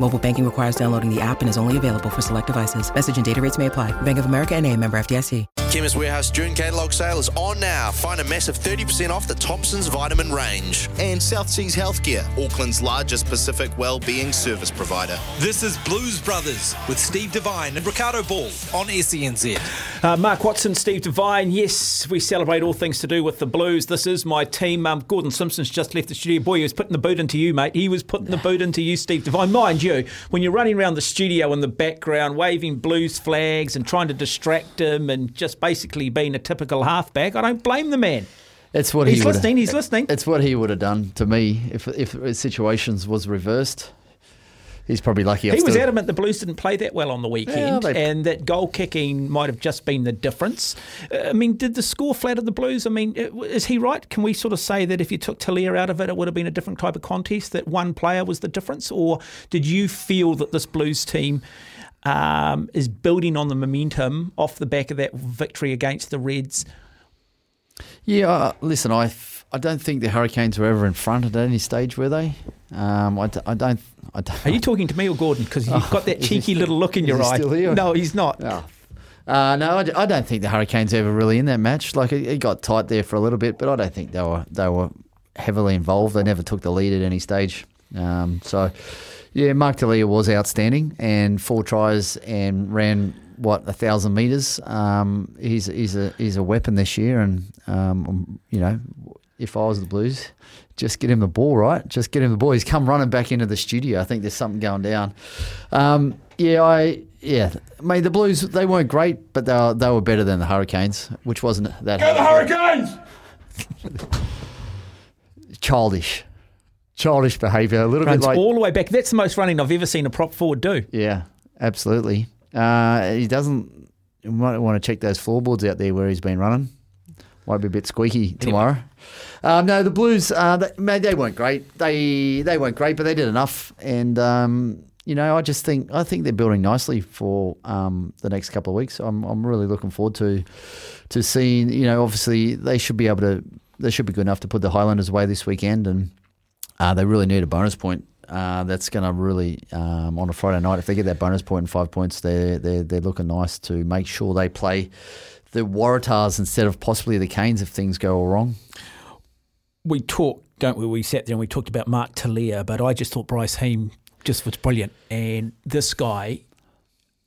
Mobile banking requires downloading the app and is only available for select devices. Message and data rates may apply. Bank of America and a member FDIC. Chemist Warehouse June catalogue sale is on now. Find a massive 30% off the Thompson's Vitamin range. And South Seas Healthcare, Auckland's largest Pacific wellbeing service provider. This is Blues Brothers with Steve Devine and Ricardo Ball on SENZ. Uh, Mark Watson, Steve Devine. Yes, we celebrate all things to do with the Blues. This is my team. Um, Gordon Simpson's just left the studio. Boy, he was putting the boot into you, mate. He was putting the boot into you, Steve Devine. Mind you, when you're running around the studio in the background, waving Blues flags and trying to distract him and just basically being a typical halfback, I don't blame the man. It's what he's he listening. He's listening. It's what he would have done to me if if situations was reversed. He's probably lucky. He was adamant the Blues didn't play that well on the weekend, Yeah, they- and that goal kicking might have just been the difference. Uh, I mean, did the score flatter the Blues? I mean, is he right? Can we sort of say that if you took Telea out of it, it would have been a different type of contest? That one player was the difference, or did you feel that this Blues team? Um, is building on the momentum off the back of that victory against the Reds. Yeah, uh, listen, I, I don't think the Hurricanes were ever in front at any stage, were they? Um, I, d- I don't. I don't Are you talking to me or Gordon? Because you've got that cheeky still- little look in your eye. still here? No, he's not. Oh. Uh, no, I, d- I don't think the Hurricanes ever really in that match. Like it, it got tight there for a little bit, but I don't think they were they were heavily involved. They never took the lead at any stage. Um, so, yeah, Mark Telea was outstanding and four tries and ran what a thousand meters. Um, he's he's a he's a weapon this year, and um, you know, if I was the Blues, just get him the ball right. Just get him the ball. He's come running back into the studio. I think there's something going down. Um, yeah, I yeah. I mean, the Blues they weren't great, but they were, they were better than the Hurricanes, which wasn't that. Go the. Hurricanes! Childish, childish behaviour. A little Runs bit like all the way back. That's the most running I've ever seen a prop forward do. yeah, absolutely. Uh, he doesn't. You might want to check those floorboards out there where he's been running. Might be a bit squeaky tomorrow. Um, no, the Blues. Uh, they, man, they weren't great. They they weren't great, but they did enough. And um, you know, I just think I think they're building nicely for um, the next couple of weeks. I'm I'm really looking forward to to seeing. You know, obviously they should be able to. They should be good enough to put the Highlanders away this weekend, and uh, they really need a bonus point. Uh, that's going to really um, on a Friday night. If they get that bonus point and five points, they're they're they're looking nice to make sure they play the Waratahs instead of possibly the Canes if things go all wrong. We talked, don't we? We sat there and we talked about Mark Telea, but I just thought Bryce Heem just was brilliant. And this guy,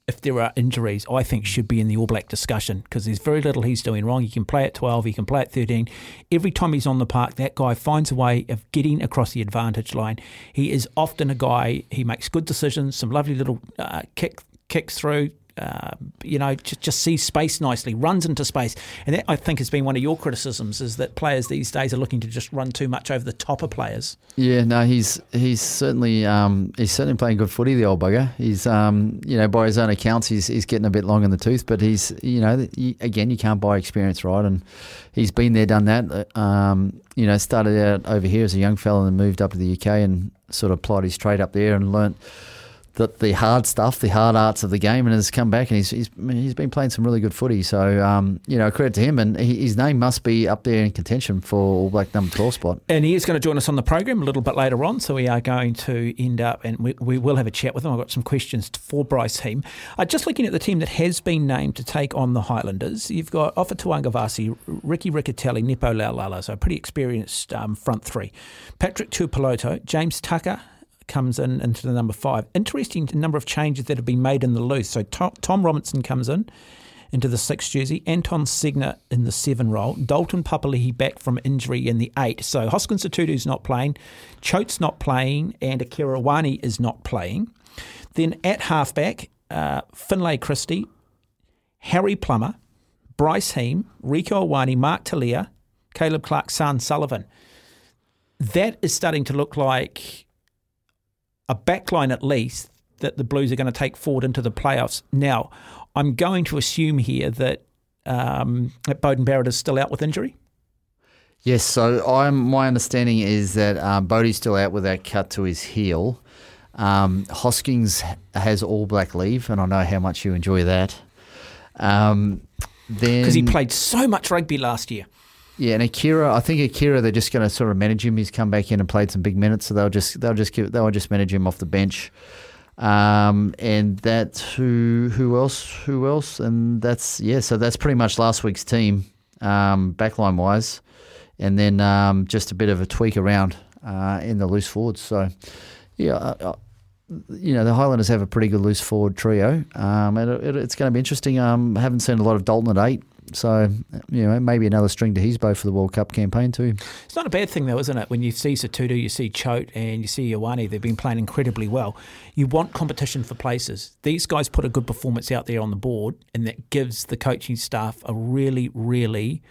if there are injuries, I think should be in the All Black discussion because there's very little he's doing wrong. He can play at 12, he can play at 13. Every time he's on the park, that guy finds a way of getting across the advantage line. He is often a guy, he makes good decisions, some lovely little uh, kick kicks through. Uh, you know, just, just sees space nicely, runs into space, and that I think has been one of your criticisms is that players these days are looking to just run too much over the top of players. Yeah, no, he's he's certainly um, he's certainly playing good footy. The old bugger. He's um, you know by his own accounts, he's he's getting a bit long in the tooth, but he's you know again you can't buy experience, right? And he's been there, done that. Um, you know, started out over here as a young fella and moved up to the UK and sort of applied his trade up there and learnt the, the hard stuff, the hard arts of the game, and has come back and he's he's, he's been playing some really good footy. So um, you know, credit to him, and he, his name must be up there in contention for All Black number twelve spot. And he is going to join us on the program a little bit later on. So we are going to end up and we, we will have a chat with him. I've got some questions for Bryce Heem. Uh, just looking at the team that has been named to take on the Highlanders, you've got Ofa Tu'ungafasi, Ricky Riccitelli, Nepo Laulala, so pretty experienced um, front three. Patrick Tuipulotu, James Tucker, comes in into the number five. Interesting number of changes that have been made in the loose. So Tom, Tom Robinson comes in into the six jersey. Anton Segner in the seven role. Dalton Papali'i back from injury in the eight. So Hoskins Sotutu's not playing. Choat's not playing. And Akira Ioane is not playing. Then at halfback, uh, Finlay Christie, Harry Plummer, Bryce Heem, Rieko Ioane, Mark Telea, Caleb Clarke, Zarn Sullivan. That is starting to look like a backline at least that the Blues are going to take forward into the playoffs. Now, I'm going to assume here that um, that Beauden Barrett is still out with injury. Yes, so I'm. My understanding is that um, Bodie's still out with that cut to his heel. Um, Hoskins has all black leave, and I know how much you enjoy that. Um, then Because he played so much rugby last year. Yeah, and Akira, I think Akira, they're just going to sort of manage him. He's come back in and played some big minutes, so they'll just they'll just give, they'll just manage him off the bench. Um, and that who who else who else and that's yeah. So that's pretty much last week's team, um, backline wise, and then um, just a bit of a tweak around uh, in the loose forwards. So yeah. Uh, uh, you know the Highlanders have a pretty good loose forward trio, um, and it, it, it's going to be interesting. Um, haven't seen a lot of Dalton at eight, so you know maybe another string to his bow for the World Cup campaign too. It's not a bad thing, though, isn't it? When you see Sotutu, you see Choat, and you see Ioane, they've been playing incredibly well. You want competition for places. These guys put a good performance out there on the board, and that gives the coaching staff a really, really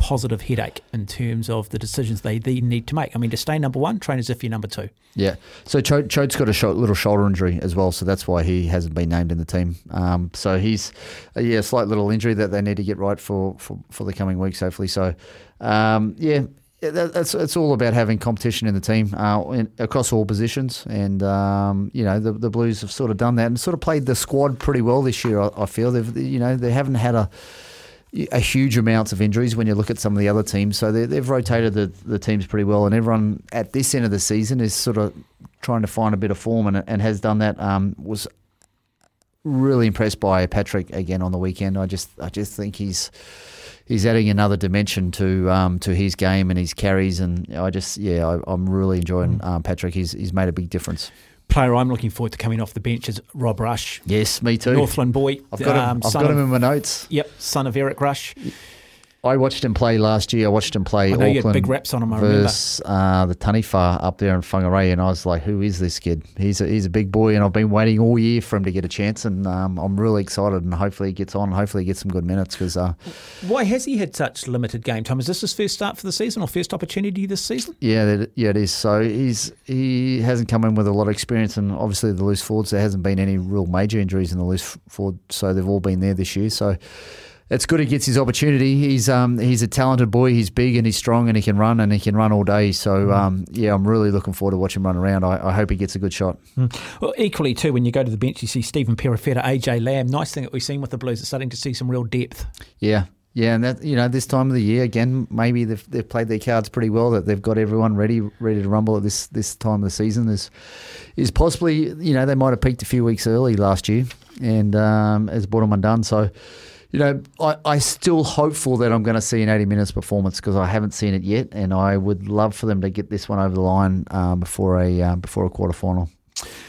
positive headache in terms of the decisions they, they need to make. I mean, to stay number one, train as if you're number two. Yeah. So Cho- Choat's got a sh- little shoulder injury as well, so that's why he hasn't been named in the team. Um, so he's uh, yeah, a slight little injury that they need to get right for for, for the coming weeks, hopefully. So um, yeah. That, that's it's all about having competition in the team uh, in, across all positions, and um, you know the the Blues have sort of done that and sort of played the squad pretty well this year. I, I feel they've you know they haven't had a a huge amounts of injuries when you look at some of the other teams. So they, they've rotated the, the teams pretty well, and everyone at this end of the season is sort of trying to find a bit of form and, and has done that. Um, was really impressed by Patrick again on the weekend. I just I just think he's he's adding another dimension to um, to his game and his carries, and I just yeah I, I'm really enjoying um, Patrick. He's he's made a big difference. Player I'm looking forward to coming off the bench is Rob Rush. Yes, me too. Northland boy. I've got him. um, I've got him of- in my notes. Yep, son of Eric Rush. I watched him play last year. I watched him play I know Auckland big raps on him, I remember. versus uh, the Taniwha up there in Whangarei, and I was like, "Who is this kid? He's a, he's a big boy, and I've been waiting all year for him to get a chance, and um, I'm really excited, and hopefully he gets on. Hopefully he gets some good minutes because uh, Why has he had such limited game time? Is this his first start for the season or first opportunity this season? yeah, that, yeah, it is. So he's he hasn't come in with a lot of experience, and obviously the loose forwards there hasn't been any real major injuries in the loose forward, so they've all been there this year. So. It's good he gets his opportunity. He's um he's a talented boy. He's big and he's strong and he can run and he can run all day. So um yeah, I'm really looking forward to watching him run around. I, I hope he gets a good shot. Well, equally too, when you go to the bench, you see Stephen Perofeta, AJ Lamb. Nice thing that we've seen with the Blues is starting to see some real depth. Yeah, yeah, and that you know this time of the year again, maybe they've, they've played their cards pretty well. That they've got everyone ready ready to rumble at this this time of the season. Is is possibly you know they might have peaked a few weeks early last year and um, has brought them undone. So. You know, I, I'm still hopeful that I'm going to see an 80 minutes performance because I haven't seen it yet, and I would love for them to get this one over the line um, before a um, before a quarter final.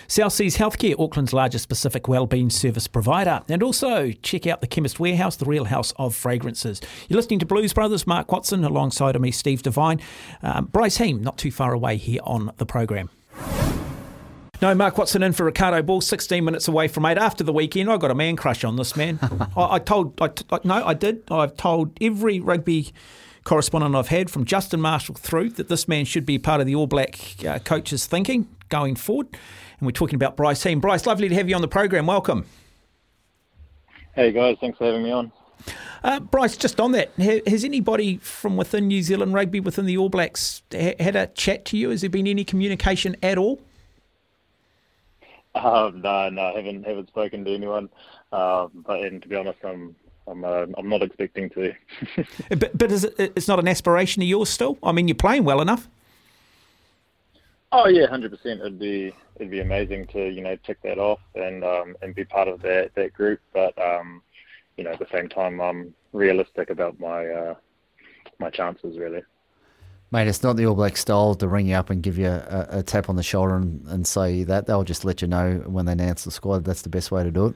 South Seas Healthcare, Auckland's largest specific wellbeing service provider. And also check out the Chemist Warehouse, the real house of fragrances. You're listening to Blues Brothers, Mark Watson, alongside of me, Steve Devine. Um, Bryce Heem, not too far away here on the program. No, Mark Watson in for Ricardo Ball, 16 minutes away from eight. After the weekend, I got a man crush on this man. I, I told, I, t- I- no, I did. I've told every rugby correspondent I've had, from Justin Marshall through, that this man should be part of the All Black uh, coaches' thinking going forward. And we're talking about Bryce Heem. Bryce, lovely to have you on the program. Welcome. Hey guys, thanks for having me on. Uh, Bryce, just on that, has anybody from within New Zealand rugby, within the All Blacks, had a chat to you? Has there been any communication at all? Um, no, no, I haven't haven't spoken to anyone. Um, but and to be honest, I'm I'm uh, I'm not expecting to. But, but is it, it's not an aspiration of yours still? I mean, you're playing well enough. oh yeah, hundred percent. It'd be it'd be amazing to you know tick that off and um, and be part of that that group. But um, you know, at the same time, I'm realistic about my uh, my chances really. Mate, it's not the All Black style to ring you up and give you a, a tap on the shoulder and, and say that. They'll just let you know when they announce the squad. That's the best way to do it.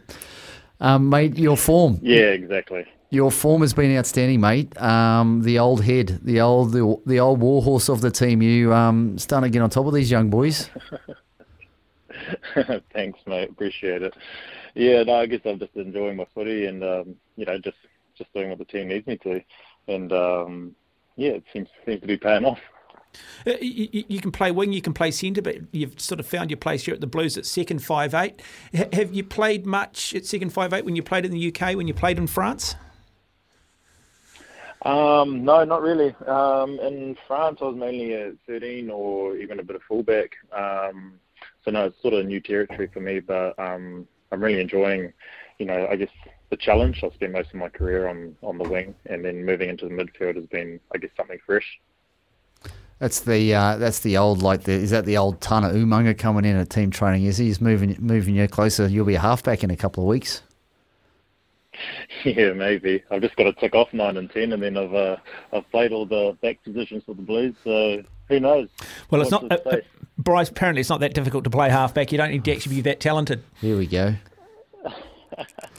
Um, mate, your form. Yeah, exactly. Your form has been outstanding, mate. Um, the old head, the old the, the old warhorse of the team. You um, starting to get on top of these young boys. Thanks, mate. Appreciate it. Yeah, no, I guess I'm just enjoying my footy and um, you know just just doing what the team needs me to, and um, yeah, it seems seems to be paying off. Uh, You, you- can play wing, you can play centre, but you've sort of found your place here at the Blues at second five eight. Have you played much at second five eight when you played in the UK, when you played in France? Um, no, not really. Um, in France, I was mainly at 13 or even a bit of fullback. Um, so no, it's sort of new territory for me, but um, I'm really enjoying, you know, I guess the challenge. I spent most of my career on on the wing, and then moving into the midfield has been, I guess, something fresh. That's the uh, that's the old like the is that the old Tana Umaga coming in at team training? Is he? He's moving moving you closer. You'll be a halfback in a couple of weeks. Yeah, maybe. I've just got to tick off nine and ten, and then I've uh, I've played all the back positions for the Blues. So who knows? Well, it's not. Uh, uh, Bryce, apparently, it's not that difficult to play halfback. You don't need to actually be that talented. Here we go.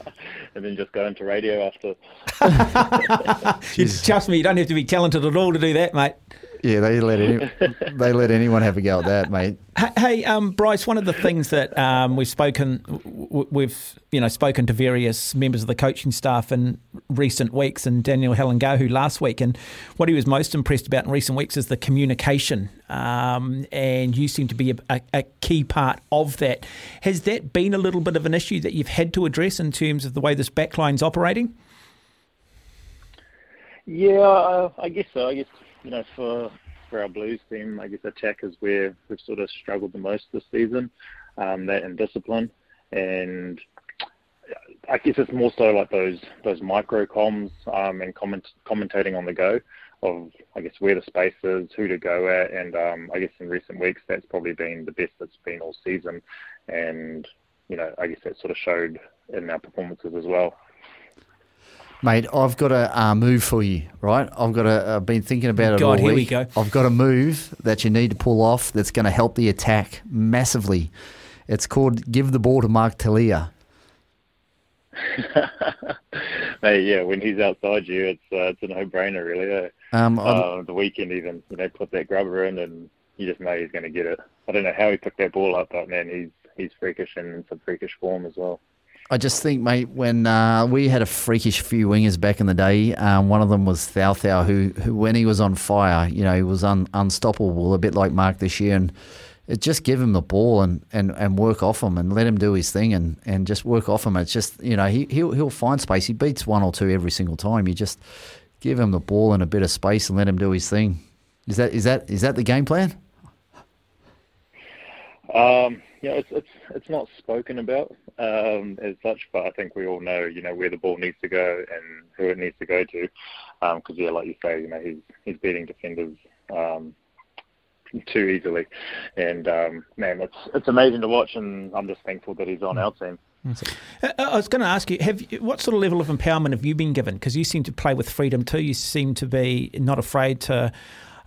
and then just go into radio after. Trust me, you don't have to be talented at all to do that, mate. Yeah, they let any, they let anyone have a go at that, mate. Hey, um, Bryce. One of the things that um, we've spoken, we've you know spoken to various members of the coaching staff in recent weeks, and Daniel Halangahu last week, and what he was most impressed about in recent weeks is the communication, um, and you seem to be a, a, a, key part of that. Has that been a little bit of an issue that you've had to address in terms of the way this backline's operating? Yeah, uh, I guess so. I guess you know, for for our Blues team, I guess attack is where we've sort of struggled the most this season. Um, that and discipline, and I guess it's more so like those those micro comms um, and comment, commentating on the go of I guess where the space is, who to go at, and um, I guess in recent weeks that's probably been the best that's been all season, and you know I guess that sort of showed in our performances as well. Mate, I've got a uh, move for you, right? I've got a. I've been thinking about it God, all week. here we go. I've got a move that you need to pull off that's going to help the attack massively. It's called "Give the Ball to Mark Telea." hey, yeah, when he's outside you, it's uh, it's a no-brainer, really. Eh? Um, uh, the weekend, even you know, put that grubber in, and you just know he's going to get it. I don't know how he picked that ball up, but man, he's he's freakish and in some freakish form as well. I just think, mate, when uh, we had a freakish few wingers back in the day, um, one of them was Thau Thau, who, who, when he was on fire, you know, he was un, unstoppable, a bit like Mark this year. And just give him the ball and, and, and work off him and let him do his thing and, and just work off him. It's just, you know, he, he'll, he'll find space. He beats one or two every single time. You just give him the ball and a bit of space and let him do his thing. Is that is that is that the game plan? Um, yeah, it's it's it's not spoken about um, as such, but I think we all know, you know, where the ball needs to go and who it needs to go to. Because um, yeah, like you say, you know, he's he's beating defenders um, too easily, and um, man, it's it's amazing to watch, and I'm just thankful that he's on our team. Uh, I was going to ask you, have you, what sort of level of empowerment have you been given? Because you seem to play with freedom too. You seem to be not afraid to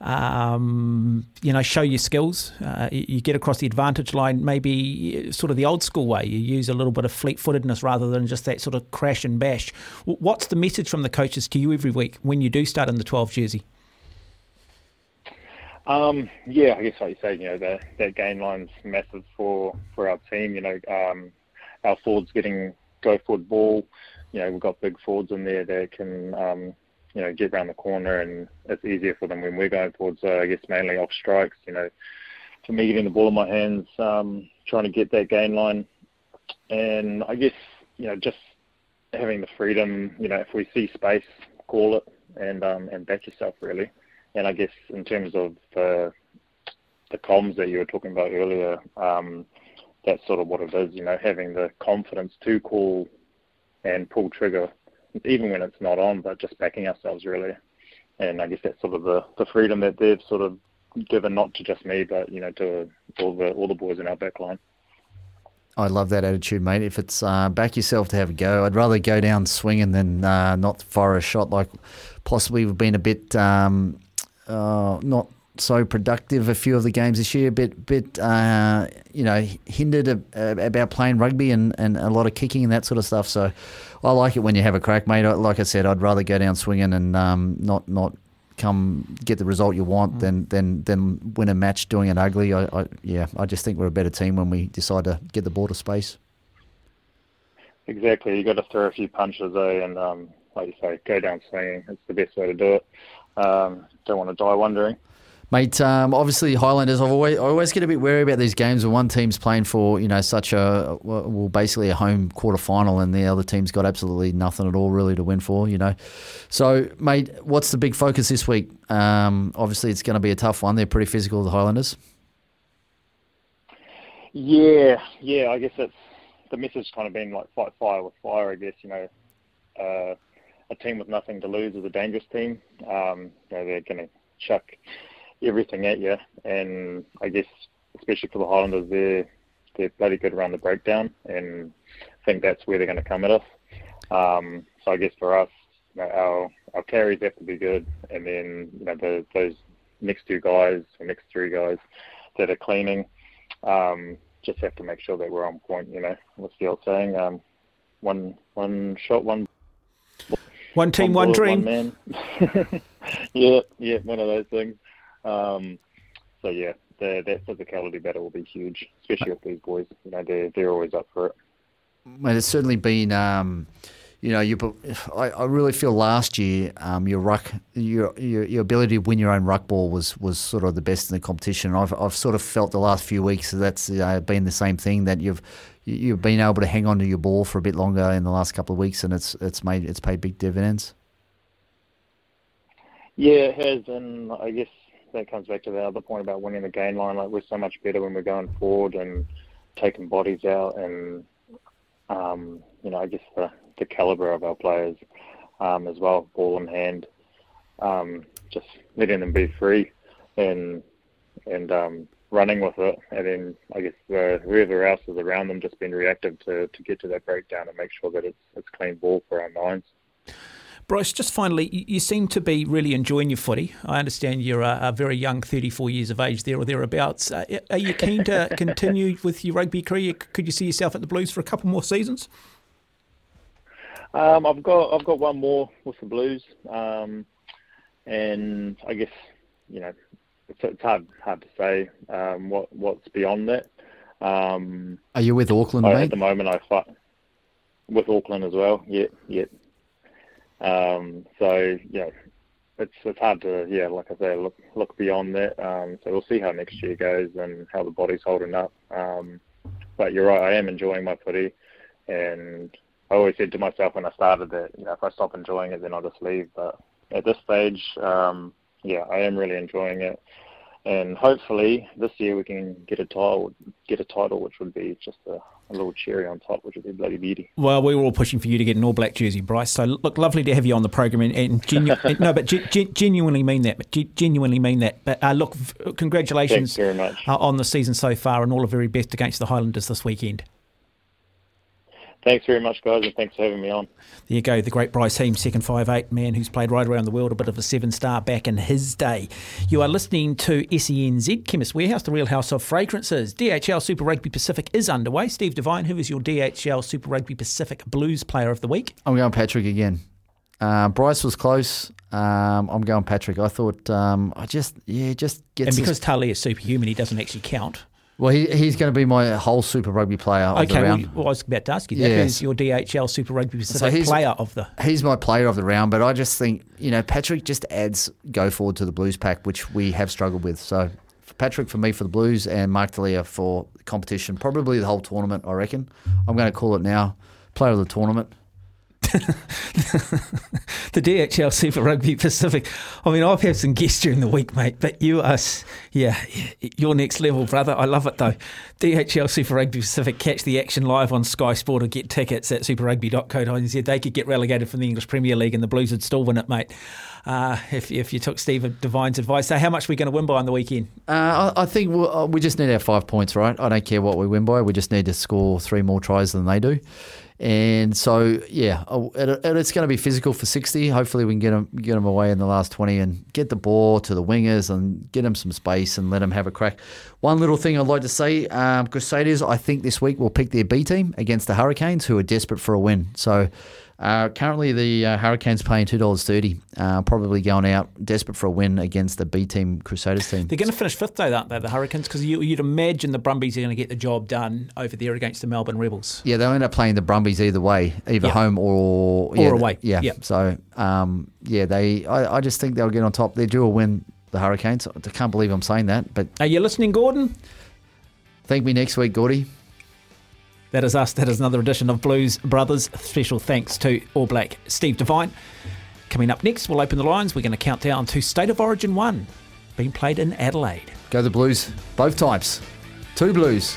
um, you know, show your skills. Uh, you get across the advantage line, maybe sort of the old school way. You use a little bit of fleet footedness rather than just that sort of crash and bash. What's the message from the coaches to you every week when you do start in the 12 jersey? Um, yeah, I guess like you say, you know, the, that game line's massive for, for our team. You know, um, our forwards getting go forward ball. You know, we've got big forwards in there that can um, you know, get around the corner and it's easier for them when we're going forward. So I guess mainly off strikes, you know, for me getting the ball in my hands, um, trying to get that gain line. And I guess, you know, just having the freedom, you know, if we see space, call it and um, and back yourself really. And I guess in terms of the the comms that you were talking about earlier, um, that's sort of what it is, you know, having the confidence to call and pull trigger even when it's not on, but just backing ourselves really. And I guess that's sort of the, the freedom that they've sort of given not to just me, but you know to all the all the boys in our backline. I love that attitude, mate. If it's uh, back yourself to have a go, I'd rather go down swinging than uh, not fire a shot. Like possibly we've been a bit um, uh, not so productive a few of the games this year, a bit, bit uh, you know, hindered about playing rugby and, and a lot of kicking and that sort of stuff. So I like it when you have a crack, mate. Like I said, I'd rather go down swinging and um, not not come get the result you want mm. than than than win a match doing it ugly. I, I, yeah, I just think we're a better team when we decide to get the ball to space. Exactly, you got to throw a few punches, eh? And um, like you say, go down swinging. It's the best way to do it. Um, don't want to die wondering. Mate, um, obviously Highlanders. I've always I always get a bit wary about these games when one team's playing for you know such a well basically a home quarter final and the other team's got absolutely nothing at all really to win for. You know, so mate, what's the big focus this week? Um, obviously, it's going to be a tough one. They're pretty physical, the Highlanders. Yeah, yeah. I guess it's the message kind of been like fight fire with fire. I guess you know, uh, a team with nothing to lose is a dangerous team. Um, you know, they're going to chuck everything at you, and I guess especially for the Highlanders, they're they're bloody good around the breakdown, and I think that's where they're going to come at us. Um, so I guess for us, you know, our our carries have to be good, and then you know the, those next two guys, or next three guys that are cleaning um, just have to make sure that we're on point. You know, what's the old saying? Um, one one shot, one one team, one, one dream. One man. yeah, yeah, one of those things. Um, so yeah, the, that physicality battle will be huge, especially with these boys. You know, they're they're always up for it. Mate, it's certainly been. Um, you know, you. I, I really feel last year um, your ruck, your, your your ability to win your own ruck ball was was sort of the best in the competition. I've I've sort of felt the last few weeks that that's uh, been the same thing that you've you've been able to hang on to your ball for a bit longer in the last couple of weeks, and it's it's made it's paid big dividends. Yeah, it has, and I guess that comes back to the other point about winning the game line. Like we're so much better when we're going forward and taking bodies out, and um, you know, I guess the the caliber of our players um, as well, ball in hand, um, just letting them be free and and um, running with it, and then I guess uh, whoever else is around them just being reactive to, to get to that breakdown and make sure that it's it's clean ball for our nines. Bryce, just finally, you seem to be really enjoying your footy. I understand you're a, a very young, 34 years of age there or thereabouts. Uh, are you keen to continue with your rugby career? Could you see yourself at the Blues for a couple more seasons? Um, I've got I've got one more with the Blues, um, and I guess you know it's, it's hard hard to say um, what what's beyond that. Um, Are you with Auckland, I, mate? At the moment, I fight with Auckland as well. Yeah, yeah. Um, so yeah, it's it's hard to yeah, like I say, look look beyond that. Um, so we'll see how next year goes and how the body's holding up. Um, but you're right, I am enjoying my footy, and I always said to myself when I started that you know if I stop enjoying it, then I'll just leave. But at this stage, um, yeah, I am really enjoying it and hopefully this year we can get a title, get a title, which would be just a, a, little cherry on top, which would be bloody beauty. Well, we were all pushing for you to get an all black jersey, Bryce. So look, lovely to have you on the program, and, and genu- no, but ge- genuinely mean that. But ge- genuinely mean that. But uh, look, congratulations uh, on the season so far, and all the very best against the Highlanders this weekend. Thanks very much, guys, and thanks for having me on. There you go, the great Bryce Heem, second five eight man who's played right around the world, a bit of a seven star back in his day. You are listening to SENZ Chemist Warehouse, the real house of fragrances. DHL Super Rugby Pacific is underway. Steve Devine, who is your DHL Super Rugby Pacific Blues Player of the Week? I'm going Patrick again. Uh, Bryce was close. Um, I'm going Patrick. I thought um, I just yeah just gets and because Tali is superhuman, he doesn't actually count. Well, he, he's going to be my whole Super Rugby player of okay, the round. Well, well, I was about to ask you that. Yes. Who's your DHL Super Rugby so player of the? He's my player of the round, but I just think you know Patrick just adds go forward to the Blues pack, which we have struggled with. So Patrick for me for the Blues and Mark Telea for competition, probably the whole tournament. I reckon. I'm going to call it now. Player of the tournament. the DHL Super Rugby Pacific. I mean, I've had some guests during the week, mate, but you are, yeah, you're next level, brother. I love it though. DHL Super Rugby Pacific. Catch the action live on Sky Sport or get tickets at superrugby.co.nz. They could get relegated from the English Premier League and the Blues would still win it, mate. Uh, if, if you took Steve Devine's advice. So, how much are we going to win by on the weekend? Uh, I, I think we'll, uh, we just need our five points, right? I don't care what we win by. We just need to score three more tries than they do. And so, yeah, it's going to be physical for 60. Hopefully, we can get them, get them away in the last 20 and get the ball to the wingers and get them some space and let them have a crack. One little thing I'd like to say um, Crusaders, I think this week will pick their B team against the Hurricanes, who are desperate for a win. So, uh, currently, the uh, Hurricanes paying two dollars thirty. Uh, probably going out desperate for a win against the B team Crusaders team. They're going to finish fifth though, aren't they? The Hurricanes, because you, would imagine the Brumbies are going to get the job done over there against the Melbourne Rebels. Yeah, they'll end up playing the Brumbies either way, either yeah. home or yeah, or away. Yeah. yeah. So um, yeah, they. I, I just think they'll get on top. They do a win the Hurricanes. I can't believe I'm saying that, but Are you listening, Gordon? thank me next week, Gordy. That is us. That is another edition of Blues Brothers. Special thanks to All Black Steve Devine. Coming up next, we'll open the lines. We're going to count down to State of Origin 1, being played in Adelaide. Go the Blues, both types. Two Blues.